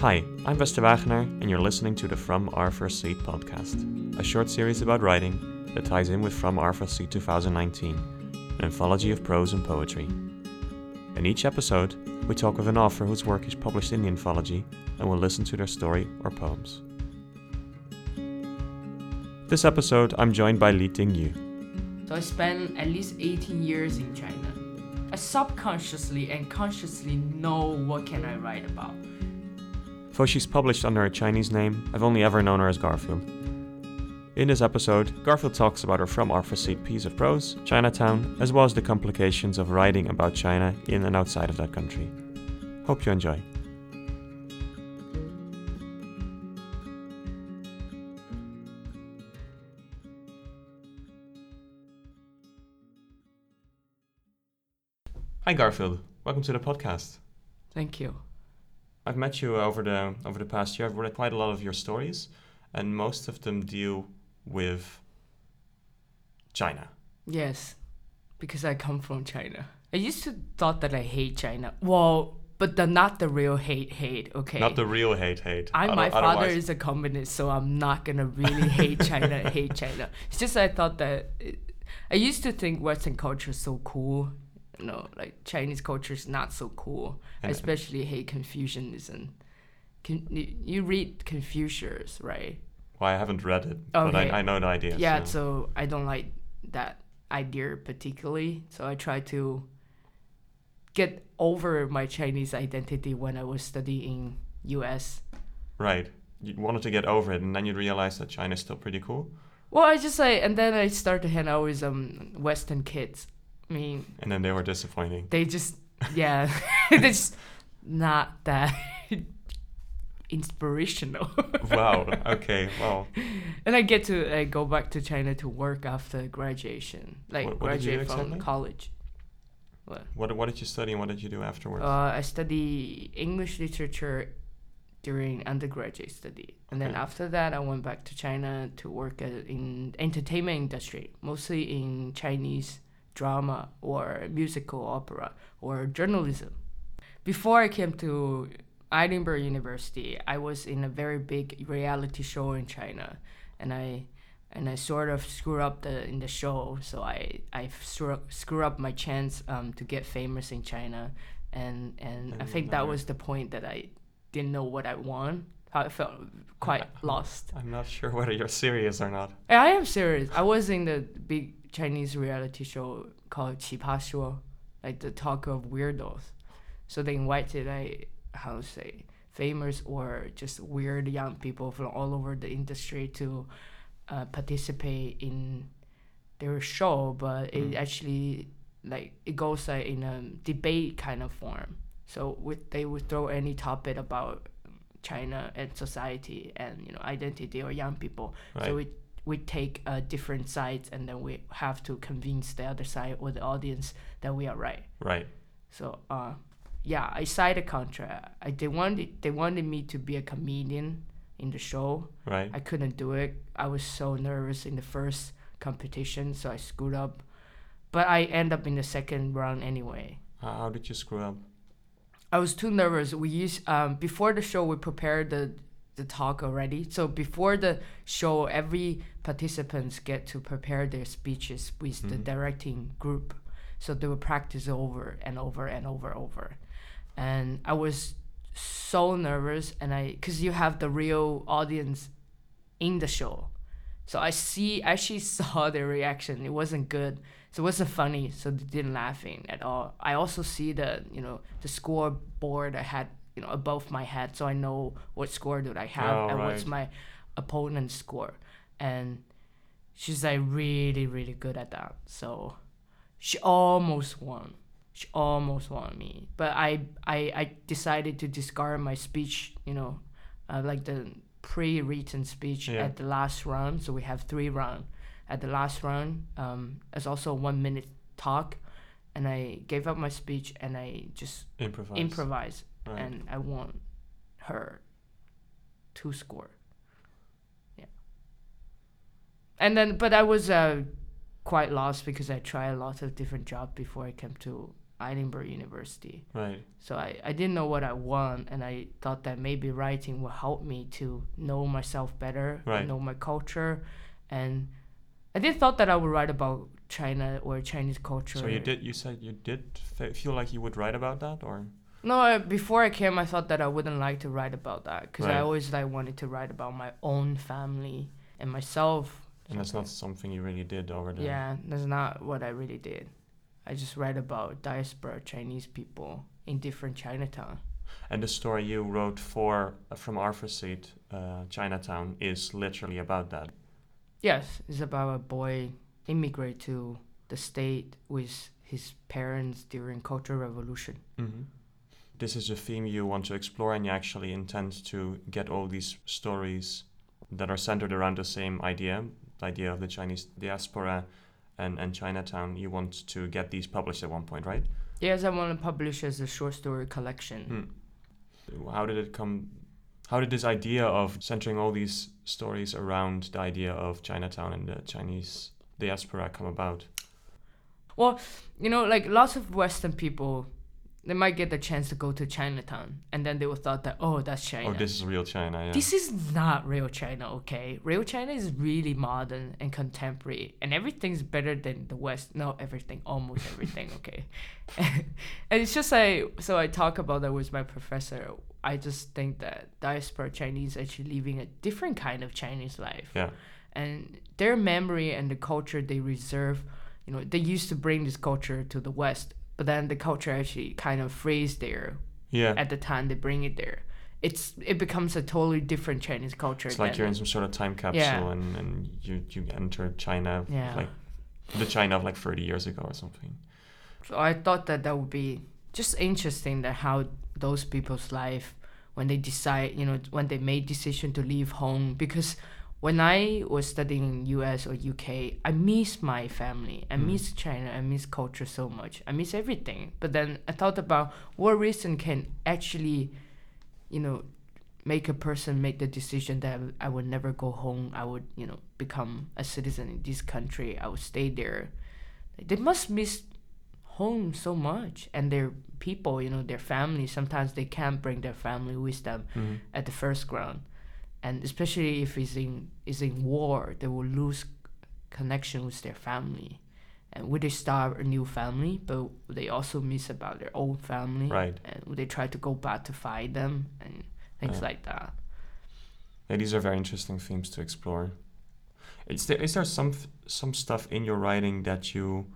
Hi, I'm Vesta Wagner, and you're listening to the From Arthur's Seat podcast, a short series about writing that ties in with From Arthur's Seat 2019, an anthology of prose and poetry. In each episode, we talk with an author whose work is published in the anthology, and we'll listen to their story or poems. This episode, I'm joined by Li Ting Yu. So I spent at least 18 years in China. I subconsciously and consciously know what can I write about. Though she's published under a Chinese name, I've only ever known her as Garfield. In this episode, Garfield talks about her From Arthur's Seat piece of prose, Chinatown, as well as the complications of writing about China in and outside of that country. Hope you enjoy. Hi Garfield, welcome to the podcast. Thank you. I've met you over the over the past year. I've read quite a lot of your stories, and most of them deal with China. Yes, because I come from China. I used to thought that I hate China. Well, but the not the real hate hate. Okay. Not the real hate hate. I, Other- my father is a communist, so I'm not gonna really hate China. hate China. It's just I thought that it, I used to think Western culture is so cool. You know, like Chinese culture is not so cool. I especially hate Confucianism. Con- you, read Confucius, right? Well, I haven't read it, but Okay. I, I know the idea. yeah, so- so I don't like that idea particularly. So I try to get over my Chinese identity when I was studying U.S. right. You wanted to get over it, and then you realized that China's still pretty cool, Well, I just like, and then I started to hang out with um Western kids. I mean, and then they were disappointing. they just, yeah, they're just not that inspirational. wow. Okay. Well, and I get to uh, go back to China to work after graduation, like What- what graduate from college. What? what what did you study and what did you do afterwards? Uh, I study English literature during undergraduate study, and then after that, I went back to China to work at, in entertainment industry, mostly in Chinese drama or musical opera or journalism. Before I came to Edinburgh University, I was in a very big reality show in China, and I and I sort of screw up the in the show, so I I screw up, screw up my chance um, to get famous in China, and and I think that was the point that I didn't know what I want. I felt quite lost. I'm not sure whether you're serious or not. I am serious. I was in the big Chinese reality show called Qipa Shuo, like the talk of weirdos. So they invited I, how to say famous or just weird young people from all over the industry to uh, participate in their show, but mm. it actually like it goes like in a debate kind of form. So with they would throw any topic about China and society and you know identity or young people. Right. So we we take uh, different sides and then we have to convince the other side or the audience that we are right. right. So uh, yeah, I signed a contract. I they wanted they wanted me to be a comedian in the show. Right. I couldn't do it. I was so nervous in the first competition, so I screwed up. But I end up in the second round anyway. How, how did you screw up? I was too nervous. We used um, before the show we prepared the the talk already. So before the show, every participants get to prepare their speeches with the Mhm. directing group. So they would practice over and over and over over, and I was so nervous. And I because you have the real audience in the show, so I see actually saw their reaction. It wasn't good. So it wasn't funny, so they didn't laughing at all. I also see the you know the scoreboard I had you know above my head, so I know what score did I have Oh, and what's my opponent's score. And she's like really really good at that. So she almost won. She almost won me, but I I, I decided to discard my speech. You know, uh, like the pre-written speech Yeah. at the last round. So we have three round. At the last round, um, it's also one minute talk, and I gave up my speech and I just Improvise. improvised Right. and I won her two score. Yeah. And then, but I was uh, quite lost because I tried a lot of different jobs before I came to Edinburgh University. Right. So I, I didn't know what I want, and I thought that maybe writing will help me to know myself better, Right. know my culture, and I did thought that I would write about China or Chinese culture. So you did. You said you did feel like you would write about that, or No, I, before I came, I thought that I wouldn't like to write about that because Right. I always like wanted to write about my own family and myself. and that's not something you really did over there. Yeah, that's not what I really did. I just write about diaspora Chinese people in different Chinatown. And the story you wrote for uh, from Arthur Seat, uh, Chinatown, is literally about that. Yes, it's about a boy immigrate to the state with his parents during Cultural Revolution. Mm-hmm. This is a theme you want to explore, and you actually intend to get all these stories that are centered around the same idea, the idea of the Chinese diaspora and, and Chinatown. You want to get these published at one point, right? Yes, I want to publish as a short story collection. Hmm. How did it come? How did this idea of centering all these stories around the idea of Chinatown and the Chinese diaspora come about? Well, you know, like lots of Western people, they might get the chance to go to Chinatown, and then they will thought that oh, that's China. Oh, this is real China, yeah. This is not real China, okay? Real China is really modern and contemporary, and everything's better than the West. No, everything, almost everything, okay? and it's just like, so I talk about that with my professor. I just think that diaspora Chinese actually living a different kind of Chinese life. Yeah. And their memory and the culture they reserve, you know, they used to bring this culture to the West, but then the culture actually kind of freeze there yeah. at the time they bring it there. It's it becomes a totally different Chinese culture. It's like you're in some sort of time capsule Yeah. and, and you, you enter China, Yeah. like the China of like 30 years ago or something. So I thought that that would be just interesting that how those people's life when they decide, you know, when they made decision to leave home because when I was studying in US or UK, I miss my family. I Mm. miss China. I miss culture so much. I miss everything. But then I thought about what reason can actually, you know, make a person make the decision that I would never go home. I would, you know, become a citizen in this country. I would stay there. They must miss home so much and their people, you know, their family. Sometimes they can't bring their family with them Mm-hmm. at the first ground, and especially if it's in is in war, they will lose connection with their family, and would they start a new family, but they also miss about their old family, Right. And would they try to go back to find them and things Yeah. like that. Yeah, these are very interesting themes to explore. Is there is there some some stuff in your writing that you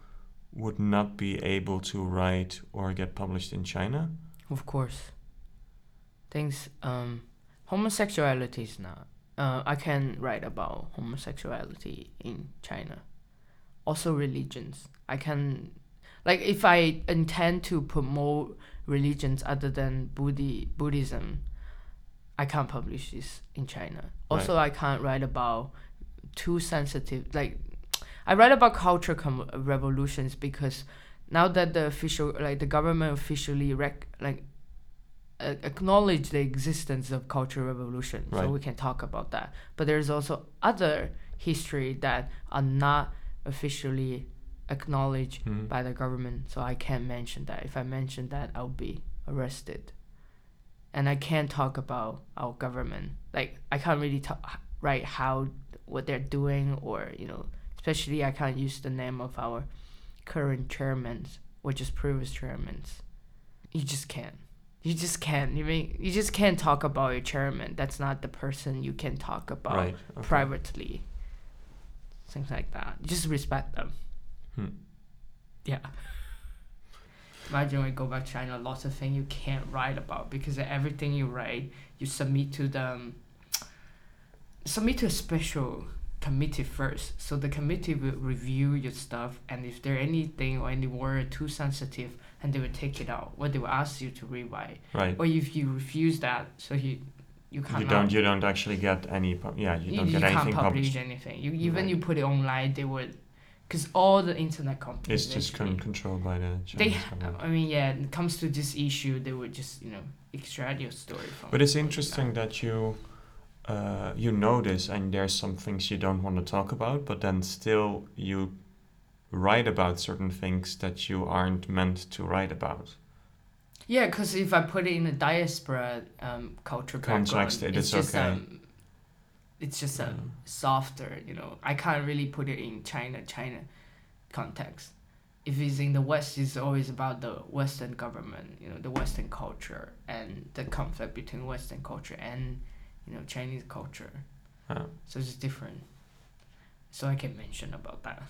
would not be able to write or get published in China? Of course. Things um homosexuality is not. Uh, I can write about homosexuality in China. Also religions. I can like if I intend to promote religions other than Buddhi- Buddhism, I can't publish this in China. Also I can't write about too sensitive like I write about culture com- revolutions because now that the official like the government officially rec- like uh, acknowledge the existence of cultural revolution so we can talk about that. But there's also other history that are not officially acknowledged Mhm. by the government so i can't mention that. If i mention that i'll be arrested. And i can't talk about our government. Like i can't really talk write how what they're doing or you know especially i can't use the name of our current chairmen or just previous chairmen you just can't. You just can't. You mean you just can't talk about your chairman. That's not the person you can talk about right. okay. privately. Things like that. Just respect them. Hmm. yeah. Imagine when you go back to china lots of things you can't write about because everything you write you submit to them. Submit to a special committee first so the committee will review your stuff and if there anything or any word too sensitive and they will take it out or they will ask you to rewrite Right. or if you refuse that so you you can't You don't you don't actually get any yeah, you, don't get can't anything publish published. anything. You even Right. you put it online, they would, because all the internet companies. It's just con- controlled by the they. Chinese government. I mean, yeah. When it comes to this issue, they would just you know extract your story from. But it's interesting that you uh, you know this and there's some things you don't want to talk about, but then still you write about certain things that you aren't meant to write about. Yeah, because if I put it in a diaspora um, culture Context, it it's just okay. um, it's just a softer, you know. I can't really put it in China, China context. If it's in the West, it's always about the Western government, you know, the Western culture and the conflict between Western culture and, you know, Chinese culture. Uh, So it's different. So I can mention about that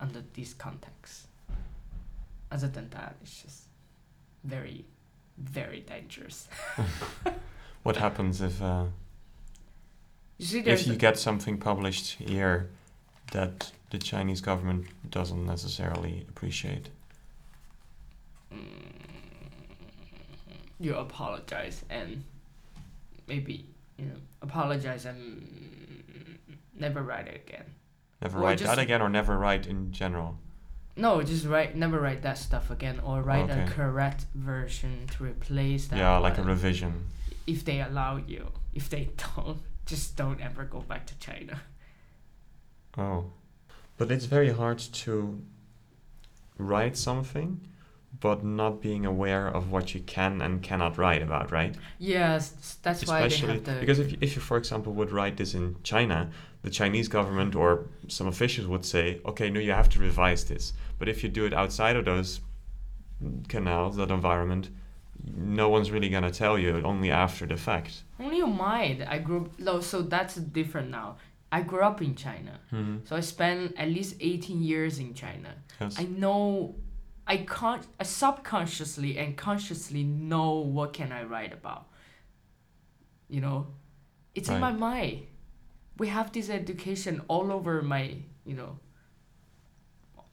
under these contexts. Other than that, it's just very, very dangerous. what happens if uh, You see, if you get something published here that the Chinese government doesn't necessarily appreciate? you apologize and maybe you know apologize and never write it again. Never Or write just- that again, or never write in general. No, just write never write that stuff again, or write a correct version to replace that. yeah, like a revision. if they allow you. If they don't, just don't ever go back to China. Oh. But it's very hard to write something but not being aware of what you can and cannot write about, right? Yes, that's why they Especially have the because if you, if you, for example, would write this in China, the Chinese government or some officials would say, okay, no, you have to revise this. But if you do it outside of those canals, that environment, no one's really gonna tell you only after the fact. only you might. I grew no, so that's different now. I grew up in China, Mm-hmm. so I spent at least eighteen years in China. Yes. I know, I can't. I subconsciously and consciously know what can I write about. You know, it's in my mind. We have this education all over my, you know.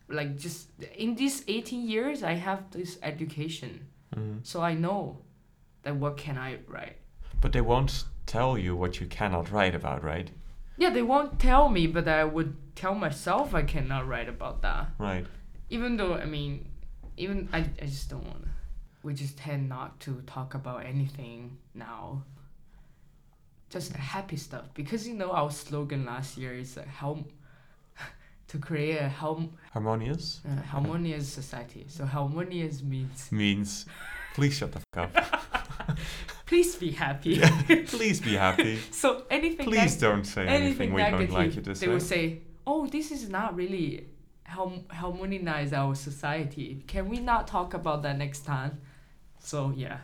Like just in these eighteen years, I have this education, Mhm. so I know that what can I write. But they won't tell you what you cannot write about, right? Yeah, they won't tell me, but I would tell myself I cannot write about that. Right. even though I mean, even I, I just don't want to. We just tend not to talk about anything now. Just happy stuff because you know our slogan last year is uh, how to create a how Harmonious uh, harmonious society. So harmonious means means please shut the fuck up. please be happy. please be happy. so anything Please neg- don't say anything anything we negative, don't like you to say. they will say, "Oh, this is not really how harmonize our society. Can we not talk about that next time?" So yeah,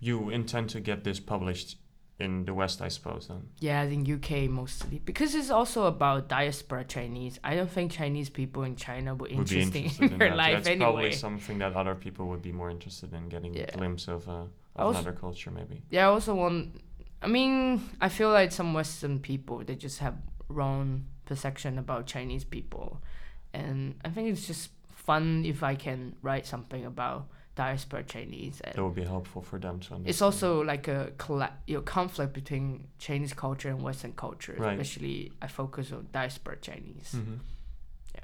You intend to get this published in the West, I suppose, then. yeah, in UK mostly because it's also about diaspora Chinese. I don't think Chinese people in China were Would be interesting interested in that. life That's anyway. probably something that other people would be more interested in getting Yeah. a glimpse of, uh, of also- another culture, maybe. Yeah, I also want. I mean, I feel like some Western people they just have wrong perception about Chinese people, and I think it's just fun if I can write something about diaspora Chinese. And That would be helpful for them to understand. it's also like a colla- you know, conflict between Chinese culture and Western culture. Right. Especially, I focus on diaspora Chinese. Mhm. Yeah.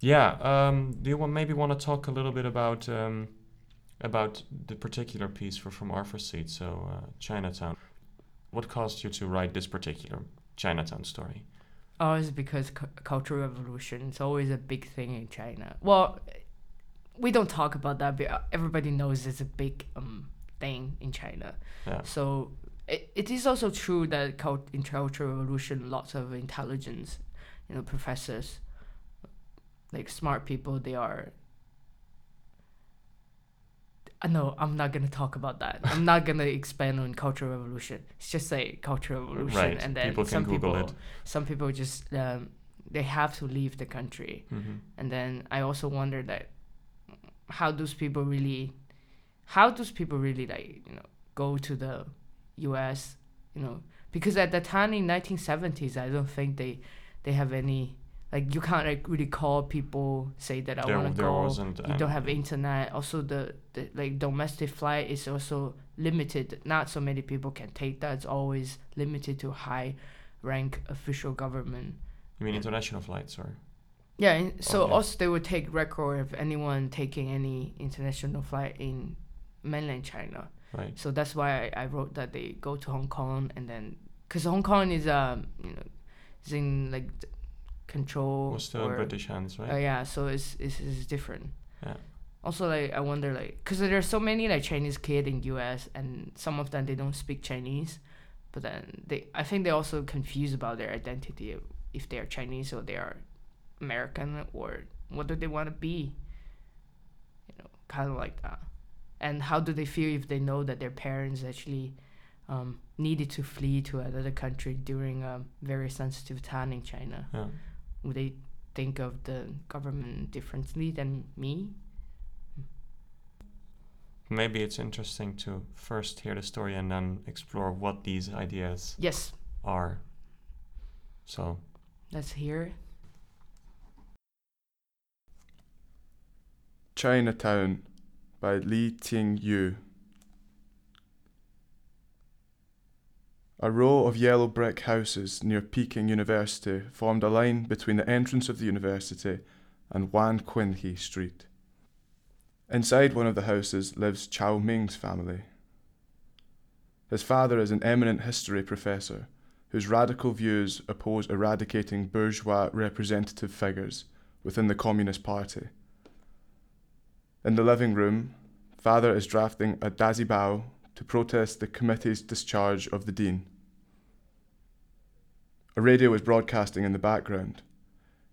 Yeah. Um, do you want maybe want to talk a little bit about um, about the particular piece for from Arthur Seat, so uh, Chinatown? What caused you to write this particular Chinatown story? Oh, it's because cu- cultural revolution is always a big thing in China. Well, we don't talk about that, but everybody knows it's a big um thing in China. Yeah. So it, it is also true that cult- in cultural revolution, lots of intelligence, you know, professors, like smart people, they are. No, I'm not gonna talk about that. I'm not gonna expand on cultural revolution. It's just say cultural revolution, Right, and then people can some Google people, it. some people just um, they have to leave the country, hmm and then I also wonder that how those people really, how those people really like you know go to the U.S. You know because at the time in 1970s, I don't think they they have any like you can't like really call people say that I want to go. wasn't. You don't have internet. Also, the, the like domestic flight is also limited. Not so many people can take that. It's always limited to high rank official government. You mean international flights, or? Yeah, and so Okay. also they would take record of anyone taking any international flight in mainland China. Right. So that's why I, I wrote that they go to Hong Kong and then because Hong Kong is um you know is in like control. Was still in British hands, right? Uh, yeah, so it's, it's it's different. Yeah. Also, like I wonder, like, cause there's so many like Chinese kid in U.S. and some of them they don't speak Chinese, but then they I think they also confused about their identity if they are Chinese or they are American or what do they want to be. You know, kind of like that. And how do they feel if they know that their parents actually um, needed to flee to another country during a very sensitive time in China? Yeah. Would they think of the government differently than me? Maybe it's interesting to first hear the story and then explore what these ideas Yes, are. So, let's hear. Chinatown by Li Ting Yu. A row of yellow brick houses near Peking University formed a line between the entrance of the university and Wan Qinhe Street. Inside one of the houses lives Chao Ming's family. His father is an eminent history professor whose radical views oppose eradicating bourgeois representative figures within the Communist Party. In the living room, father is drafting a dazibao to protest the committee's discharge of the dean. A radio is broadcasting in the background.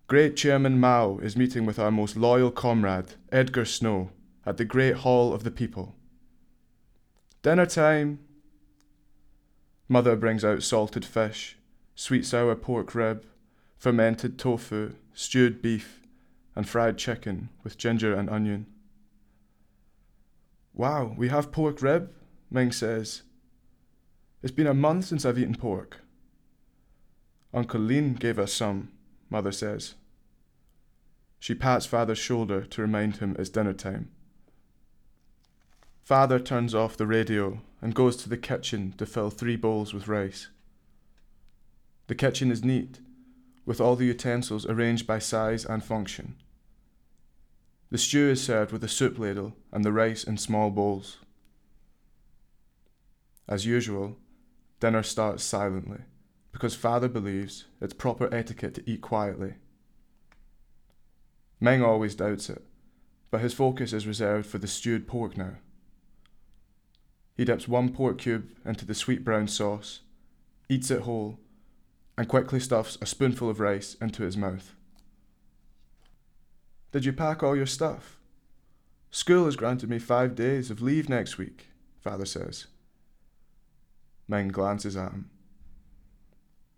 Great Chairman Mao is meeting with our most loyal comrade, Edgar Snow, at the Great Hall of the People. Dinner time. Mother brings out salted fish, sweet sour pork rib, fermented tofu, stewed beef, and fried chicken with ginger and onion. Wow, we have pork rib? Ming says. It's been a month since I've eaten pork. Uncle Lin gave us some, Mother says. She pats Father's shoulder to remind him it's dinner time. Father turns off the radio and goes to the kitchen to fill three bowls with rice. The kitchen is neat, with all the utensils arranged by size and function. The stew is served with a soup ladle and the rice in small bowls. As usual, dinner starts silently because father believes it's proper etiquette to eat quietly. Meng always doubts it, but his focus is reserved for the stewed pork now. He dips one pork cube into the sweet brown sauce, eats it whole, and quickly stuffs a spoonful of rice into his mouth. Did you pack all your stuff? School has granted me five days of leave next week, father says. Meng glances at him.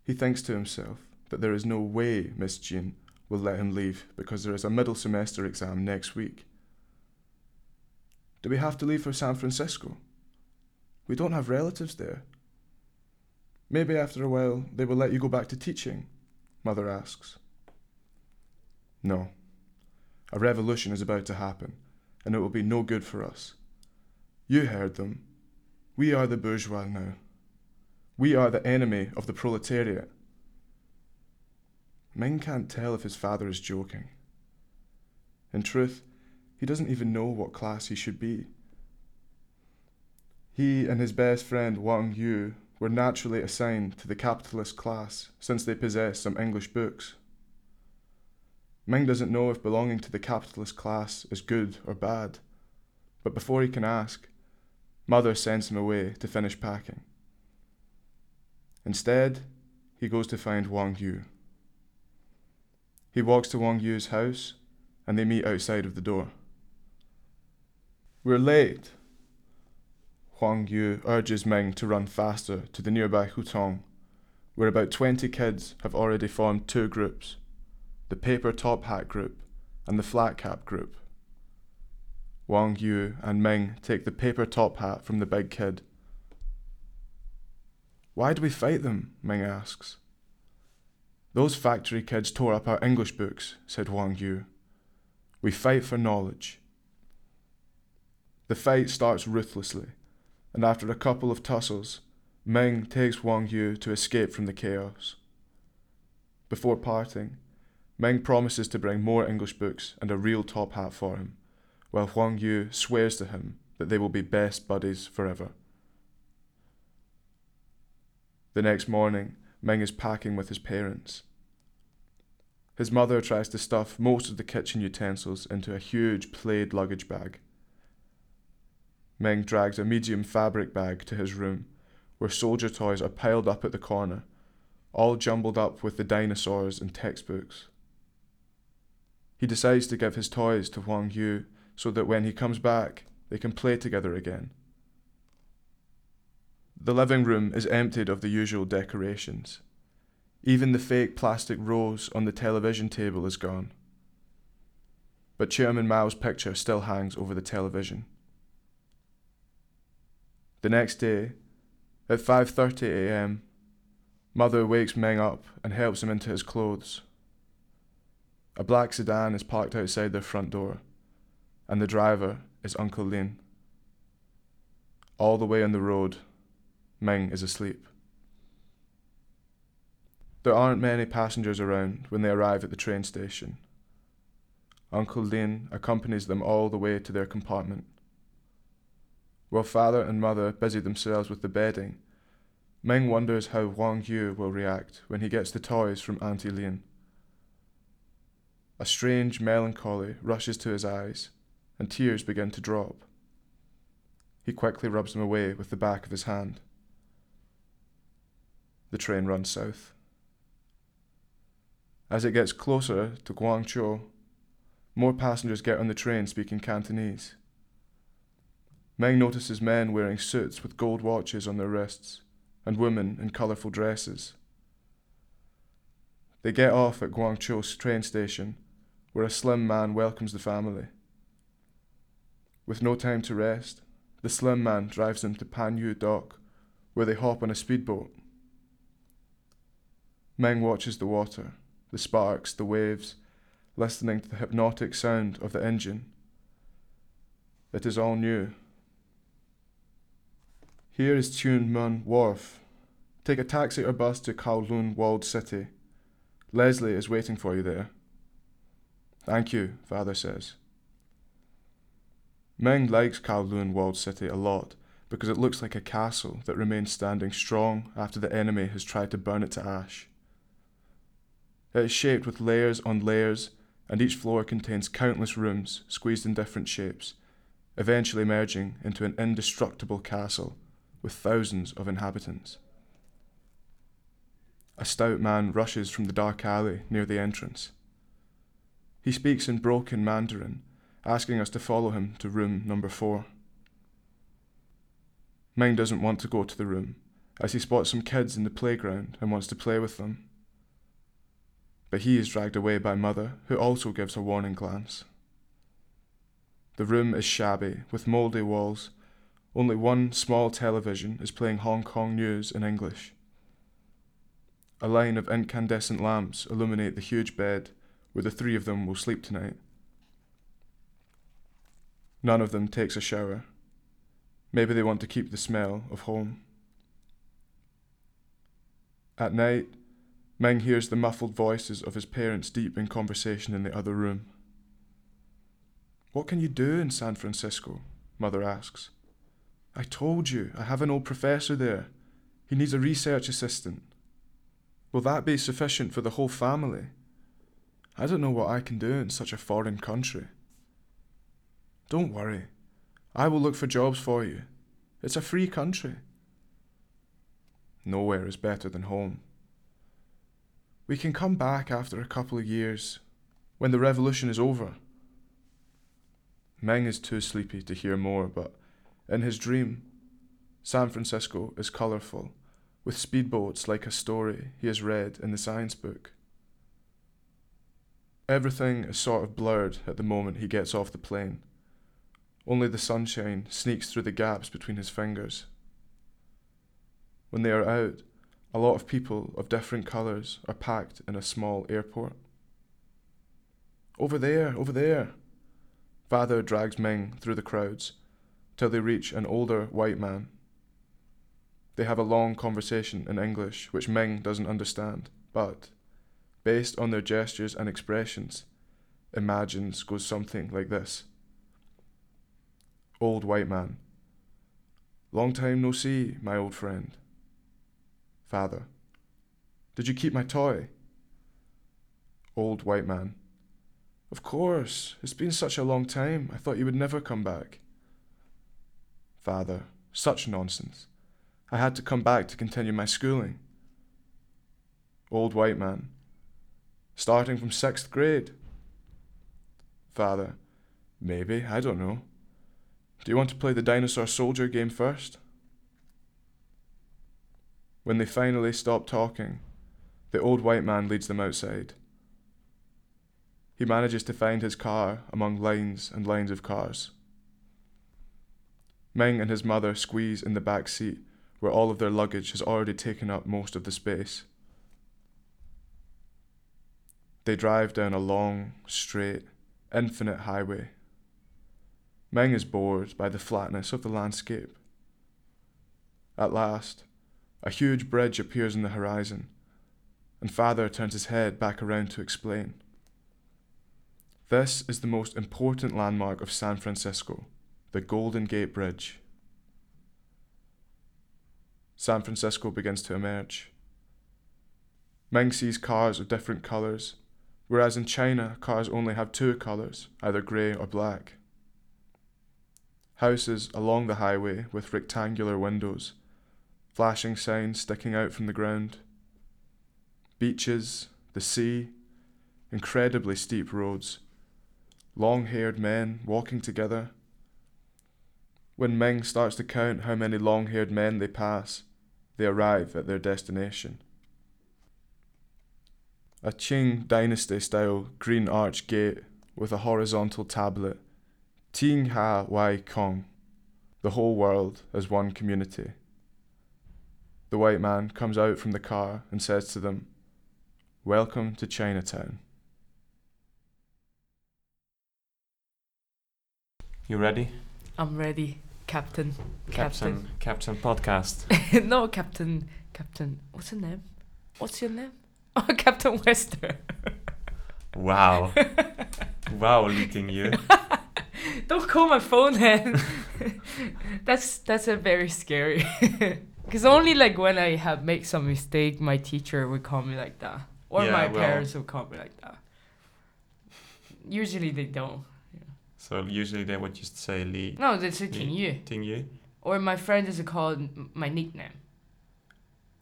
He thinks to himself that there is no way Miss Jean will let him leave because there is a middle semester exam next week. Do we have to leave for San Francisco? We don't have relatives there. Maybe after a while they will let you go back to teaching, Mother asks. No. A revolution is about to happen, and it will be no good for us. You heard them. We are the bourgeois now. We are the enemy of the proletariat. Ming can't tell if his father is joking. In truth, he doesn't even know what class he should be. He and his best friend Wang Yu were naturally assigned to the capitalist class since they possess some English books. Ming doesn't know if belonging to the capitalist class is good or bad, but before he can ask, Mother sends him away to finish packing. Instead, he goes to find Wang Yu. He walks to Wang Yu's house and they meet outside of the door. We're late. Huang Yu urges Ming to run faster to the nearby Hutong, where about 20 kids have already formed two groups the paper top hat group and the flat cap group. Wang Yu and Ming take the paper top hat from the big kid. Why do we fight them? Ming asks. Those factory kids tore up our English books, said Wang Yu. We fight for knowledge. The fight starts ruthlessly, and after a couple of tussles, Ming takes Wang Yu to escape from the chaos. Before parting, Ming promises to bring more English books and a real top hat for him, while Huang Yu swears to him that they will be best buddies forever. The next morning, Ming is packing with his parents. His mother tries to stuff most of the kitchen utensils into a huge plaid luggage bag. Ming drags a medium fabric bag to his room, where soldier toys are piled up at the corner, all jumbled up with the dinosaurs and textbooks. He decides to give his toys to Huang Yu so that when he comes back, they can play together again. The living room is emptied of the usual decorations. Even the fake plastic rose on the television table is gone. But Chairman Mao's picture still hangs over the television. The next day, at 5:30 a.m., Mother wakes Meng up and helps him into his clothes. A black sedan is parked outside their front door, and the driver is Uncle Lin. All the way on the road, Ming is asleep. There aren't many passengers around when they arrive at the train station. Uncle Lin accompanies them all the way to their compartment. While father and mother busy themselves with the bedding, Ming wonders how Wang Yu will react when he gets the toys from Auntie Lin. A strange melancholy rushes to his eyes, and tears begin to drop. He quickly rubs them away with the back of his hand. The train runs south. As it gets closer to Guangzhou, more passengers get on the train speaking Cantonese. Meng notices men wearing suits with gold watches on their wrists and women in colourful dresses. They get off at Guangzhou's train station, where a slim man welcomes the family. With no time to rest, the slim man drives them to Panyu dock, where they hop on a speedboat. Meng watches the water, the sparks, the waves, listening to the hypnotic sound of the engine. It is all new. Here is Tuen Mun Wharf. Take a taxi or bus to Kowloon Walled City. Leslie is waiting for you there. Thank you, father says. Meng likes Kowloon Walled City a lot because it looks like a castle that remains standing strong after the enemy has tried to burn it to ash. It is shaped with layers on layers, and each floor contains countless rooms squeezed in different shapes, eventually merging into an indestructible castle with thousands of inhabitants. A stout man rushes from the dark alley near the entrance. He speaks in broken Mandarin, asking us to follow him to room number four. Ming doesn't want to go to the room, as he spots some kids in the playground and wants to play with them but he is dragged away by Mother, who also gives a warning glance. The room is shabby, with mouldy walls. Only one small television is playing Hong Kong news in English. A line of incandescent lamps illuminate the huge bed where the three of them will sleep tonight. None of them takes a shower. Maybe they want to keep the smell of home. At night, Meng hears the muffled voices of his parents deep in conversation in the other room. What can you do in San Francisco? Mother asks. I told you, I have an old professor there. He needs a research assistant. Will that be sufficient for the whole family? I don't know what I can do in such a foreign country. Don't worry. I will look for jobs for you. It's a free country. Nowhere is better than home. We can come back after a couple of years, when the revolution is over. Meng is too sleepy to hear more, but in his dream, San Francisco is colourful, with speedboats like a story he has read in the science book. Everything is sort of blurred at the moment he gets off the plane. Only the sunshine sneaks through the gaps between his fingers. When they are out, a lot of people of different colours are packed in a small airport. Over there, over there. Father drags Ming through the crowds till they reach an older white man. They have a long conversation in English, which Ming doesn't understand, but, based on their gestures and expressions, imagines goes something like this Old white man. Long time no see, my old friend. Father. Did you keep my toy? Old white man. Of course. It's been such a long time. I thought you would never come back. Father. Such nonsense. I had to come back to continue my schooling. Old white man. Starting from sixth grade. Father. Maybe, I don't know. Do you want to play the dinosaur soldier game first? When they finally stop talking, the old white man leads them outside. He manages to find his car among lines and lines of cars. Meng and his mother squeeze in the back seat where all of their luggage has already taken up most of the space. They drive down a long, straight, infinite highway. Meng is bored by the flatness of the landscape. At last, a huge bridge appears in the horizon, and father turns his head back around to explain. This is the most important landmark of San Francisco, the Golden Gate Bridge. San Francisco begins to emerge. Meng sees cars of different colours, whereas in China, cars only have two colours, either grey or black. Houses along the highway with rectangular windows flashing signs sticking out from the ground. Beaches, the sea, incredibly steep roads, long haired men walking together. When Meng starts to count how many long haired men they pass, they arrive at their destination. A Qing dynasty style green arch gate with a horizontal tablet, Ting Ha Wai Kong, the whole world as one community. The white man comes out from the car and says to them, Welcome to Chinatown. You ready? I'm ready, Captain. Captain, Captain podcast. No, Captain. Captain. What's your name? What's your name? Oh, Captain Wester. Wow. wow, Li Ting Yu. Don't call my phone then. that's that's a very scary. Cause only like when I have make some mistake, my teacher would call me like that, or Yeah, my well- parents would call me like that. Usually they don't. So usually they would just say Li No, they say Ting Yu. Ting Yu. Or my friend is called m- my nickname.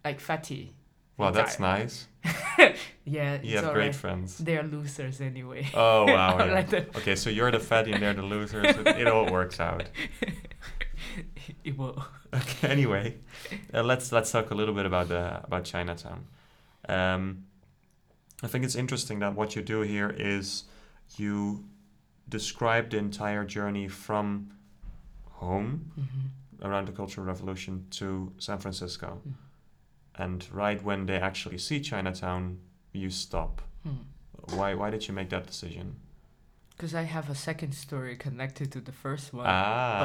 Like Fatty. Wow, that's nice. Yeah, it's You have great alright. friends. They're losers anyway. Oh wow. I'm yeah. like the- Okay, so you're the fatty and they're the losers. It, it all works out. it will. Okay. Anyway, uh, let's let's talk a little bit about the about Chinatown. Um, I think it's interesting that what you do here is you describe the entire journey from home hmm around the Cultural Revolution to San Francisco, Mm. and right when they actually see Chinatown, you stop. Hmm. Why why did you make that decision? Because I have a second story connected to the first one, ah,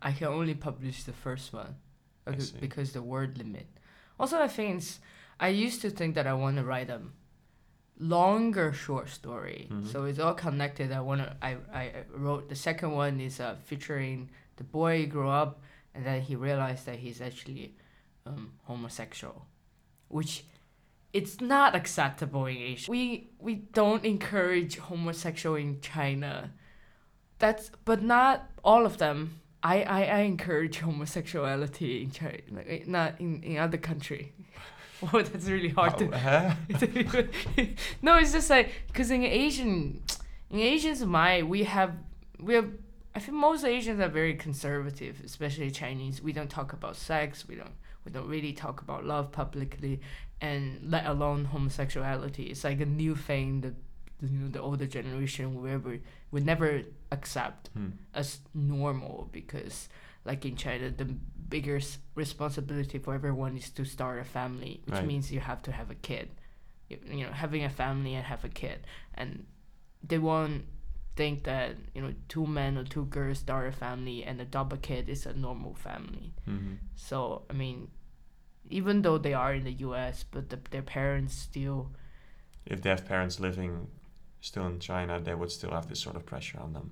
but I can only publish the first one I because, the word limit. Also, I think I used to think that I want to write a longer short story, Mhm. so it's all connected. I want to. I, I wrote the second one is uh, featuring the boy grow up and then he realized that he's actually um, homosexual, which it's not acceptable in Asia. We we don't encourage homosexual in China. That's but not all of them. I, I, I encourage homosexuality in China, like, eh, not in, in other country. oh, that's really hard to Oh, huh? no, it's just like because in Asian, in Asians mind, we have we have. I think most Asians are very conservative, especially Chinese. We don't talk about sex. We don't we don't really talk about love publicly, and let alone homosexuality. It's like a new thing that you know the older generation will ever would never accept Hmm. as normal because like in China the biggest responsibility for everyone is to start a family which Right. means you have to have a kid you, you know having a family and have a kid and they won't think that you know two men or two girls start a family and adopt a kid is a normal family Mhm. so I mean even though they are in the US but the, their parents still If they have parents living still in China, they would still have this sort of pressure on them.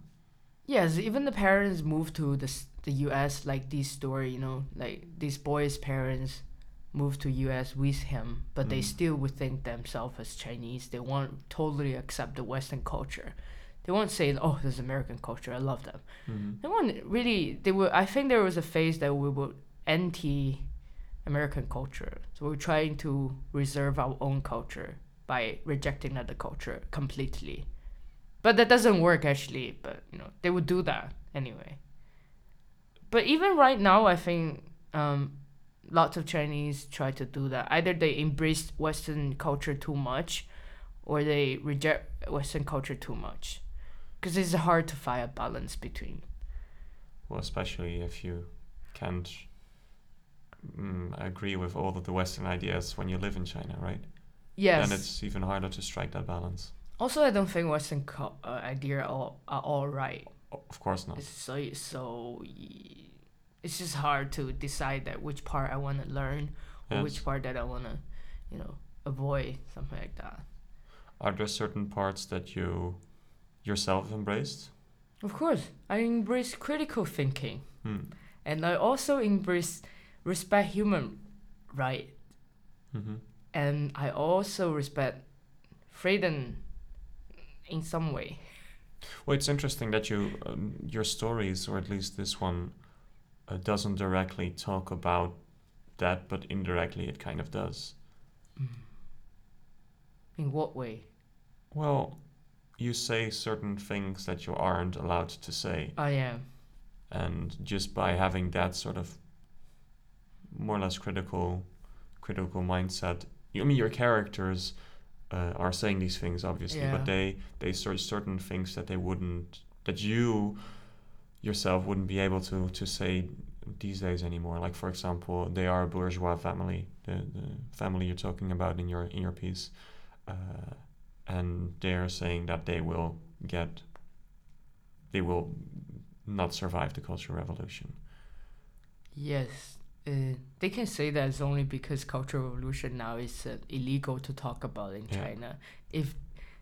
Yes, even the parents move to the the U.S. like this story, you know, like these boys' parents move to US with him, but they Mm. still would think themselves as Chinese. They won't totally accept the Western culture. They won't say, "Oh, this is American culture. I love them." Mhm. They won't really. They were. I think there was a phase that we were anti American culture, so we're trying to reserve our own culture by rejecting other culture completely. But that doesn't work actually. But you know, they would do that anyway. But even right now, I think um, lots of Chinese try to do that. Either they embrace Western culture too much, or they reject Western culture too much, because it's hard to find a balance between. Well, especially if you can't mm, agree with all of the Western ideas when you live in China, right? Yes. Then it's even harder to strike that balance. also, I don't think Western co- uh, idea are all, are all right. Of course not. It's so so. It's just hard to decide that which part I want to learn or Yes. which part that I want to, you know, avoid something like that. Are there certain parts that you yourself embraced? Of course, I embrace critical thinking, Hmm. and I also embrace respect human right, hmm and I also respect freedom in some way. Well, it's interesting that you um, your stories, or at least this one, uh, doesn't directly talk about that, but indirectly it kind of does. In what way? Well, you say certain things that you aren't allowed to say, I am. and just by having that sort of more or less critical, critical mindset, I mean, your characters uh, are saying these things obviously, Yeah. but they they search certain things that they wouldn't, that you yourself wouldn't be able to to say these days anymore. Like for example, they are a bourgeois family, the the family you're talking about in your in your piece, uh, and they're saying that they will get, they will not survive the Cultural Revolution. Yes. Uh, they can say that it's only because cultural revolution now is uh, illegal to talk about in Yeah. China. If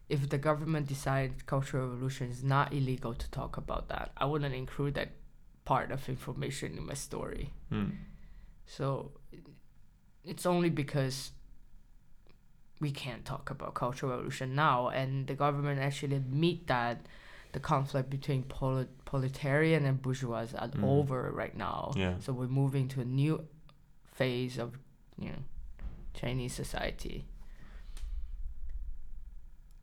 if the government decides cultural revolution is not illegal to talk about that, I wouldn't include that part of information in my story. Hmm. So it's only because we can't talk about cultural revolution now, and the government actually admit that the conflict between poli- proletarian and bourgeois are Mhm. over right now. Yeah. So we're moving to a new phase of, you know, Chinese society.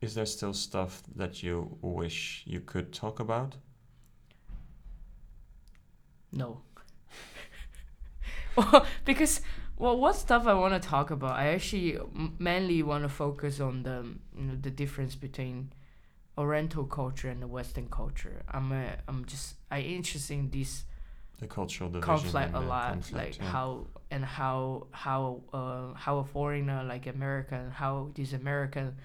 Is there still stuff that you wish you could talk about? No. well, because well, what stuff I want to talk about? I actually mainly want to focus on the you know the difference between Oriental culture and the Western culture. I'm a, I'm just I interested in this The cultural conflict a lot, conflict, like yeah. how and how how uh how a foreigner like American how these American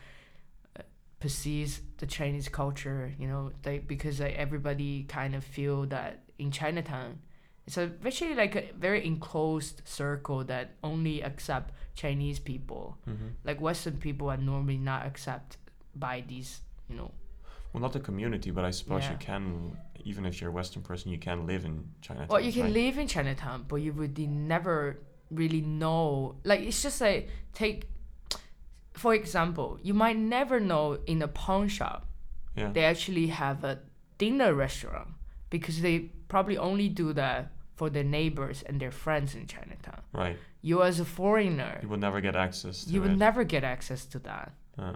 uh, perceives the Chinese culture. You know, they because like, everybody kind of feel that in Chinatown, it's a actually like a very enclosed circle that only accept Chinese people. Mhm. Like Western people are normally not accept by these. You know, Well, not the community, but I suppose Yeah. you can, even if you're a Western person, you can live in Chinatown. Well, you can right? live in Chinatown, but you would never really know. Like it's just like take, for example, you might never know in a pawn shop Yeah. they actually have a dinner restaurant because they probably only do that for their neighbors and their friends in Chinatown. right. You as a foreigner, You will never get access to you it. would never get access to that. Uh,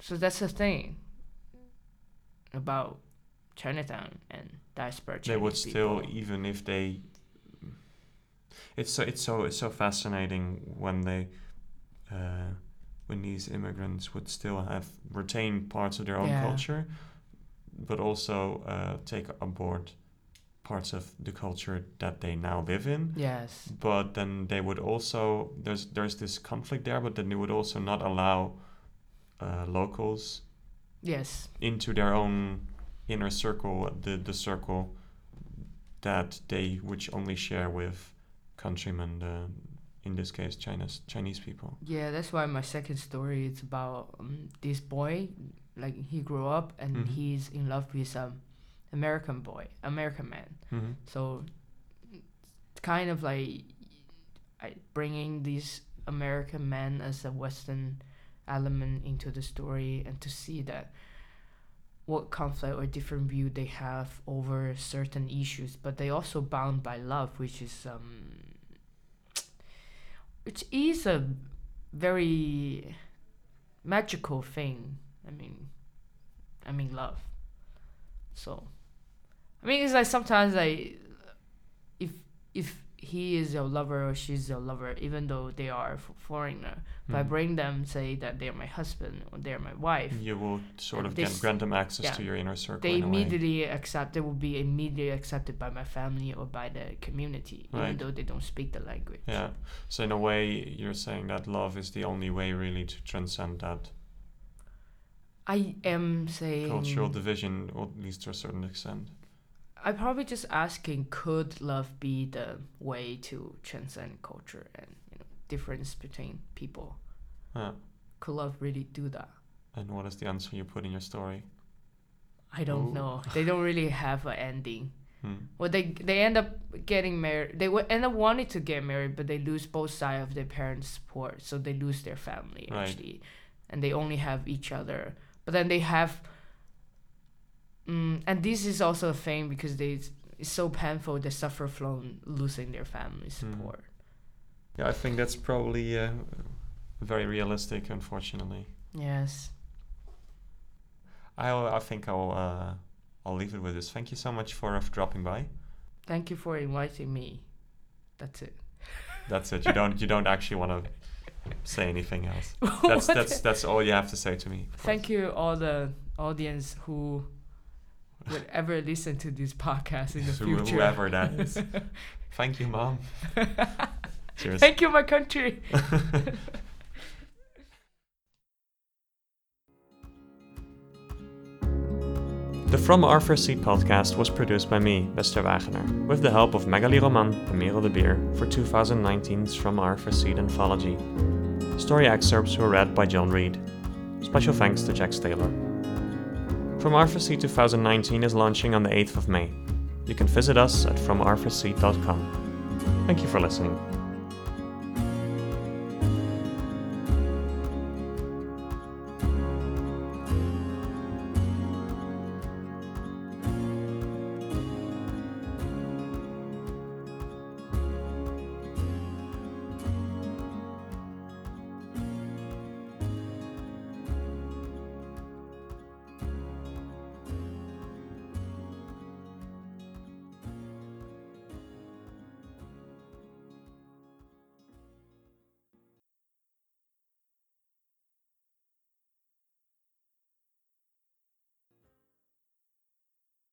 So that's the thing about Chinatown and diaspora. Chinese they would Chinese still, people. even if they. It's so it's so it's so fascinating when they, uh, when these immigrants would still have retained parts of their own Yeah. culture, but also uh, take aboard parts of the culture that they now live in. Yes. but then they would also there's there's this conflict there but then they would also not allow uh, locals Yes. into their own inner circle the the circle that they which only share with countrymen uh, in this case China's Chinese people Yeah, that's why my second story is about um, this boy. Like he grew up and Mhm. he's in love with um American boy, American man. mm-hmm. So it's kind of like I, bringing these American men as a Western element into the story and to see that what conflict or different view they have over certain issues, but they also bound by love, which is um, which is a very magical thing. I mean, I mean love. So, I mean, it's like sometimes I, if if he is your lover or she's your lover, even though they are f- foreigner, if I Mm. bring them, say that they're my husband or they're my wife, You will sort of This- grant them access yeah. to your inner circle. they in immediately accept. They will be immediately accepted by my family or by the community, even though they don't speak the language. Yeah. So in a way, you're saying that love is the only way really to transcend that I am saying cultural division, or at least to a certain extent. I probably just asking could love be the way to transcend culture and you know difference between people? Yeah. Could love really do that? And what is the answer you put in your story? I don't Ooh. know. They don't really have an ending. Hmm. Well, they they end up getting married. They end up wanting to get married, but they lose both sides of their parents' support, so they lose their family Right. actually, and they only have each other. But then they have, mm, and this is also a thing because they it's so painful. They suffer from losing their family Hmm. support. Yeah, I think that's probably uh, very realistic, unfortunately. Yes. I I think I'll uh, I'll leave it with this. Thank you so much for, for dropping by. Thank you for inviting me. That's it. That's it. You don't you don't actually want to say anything else. That's that's that's all you have to say to me. Thank you, all the audience who would ever listen to this podcast in the Who- future. Whoever that is. Thank you, mom. Cheers. Thank you, my country. The From Arthur's Seat podcast was produced by me, Bester Wagener, with the help of Magali Roman and Merel de Beer for 2019's From Arthur's Seat anthology. Story excerpts were read by John Reed. Special thanks to Jack Taylor. From Our 2019 is launching on the 8th of May. You can visit us at FromArthursSeat.com. Thank you for listening.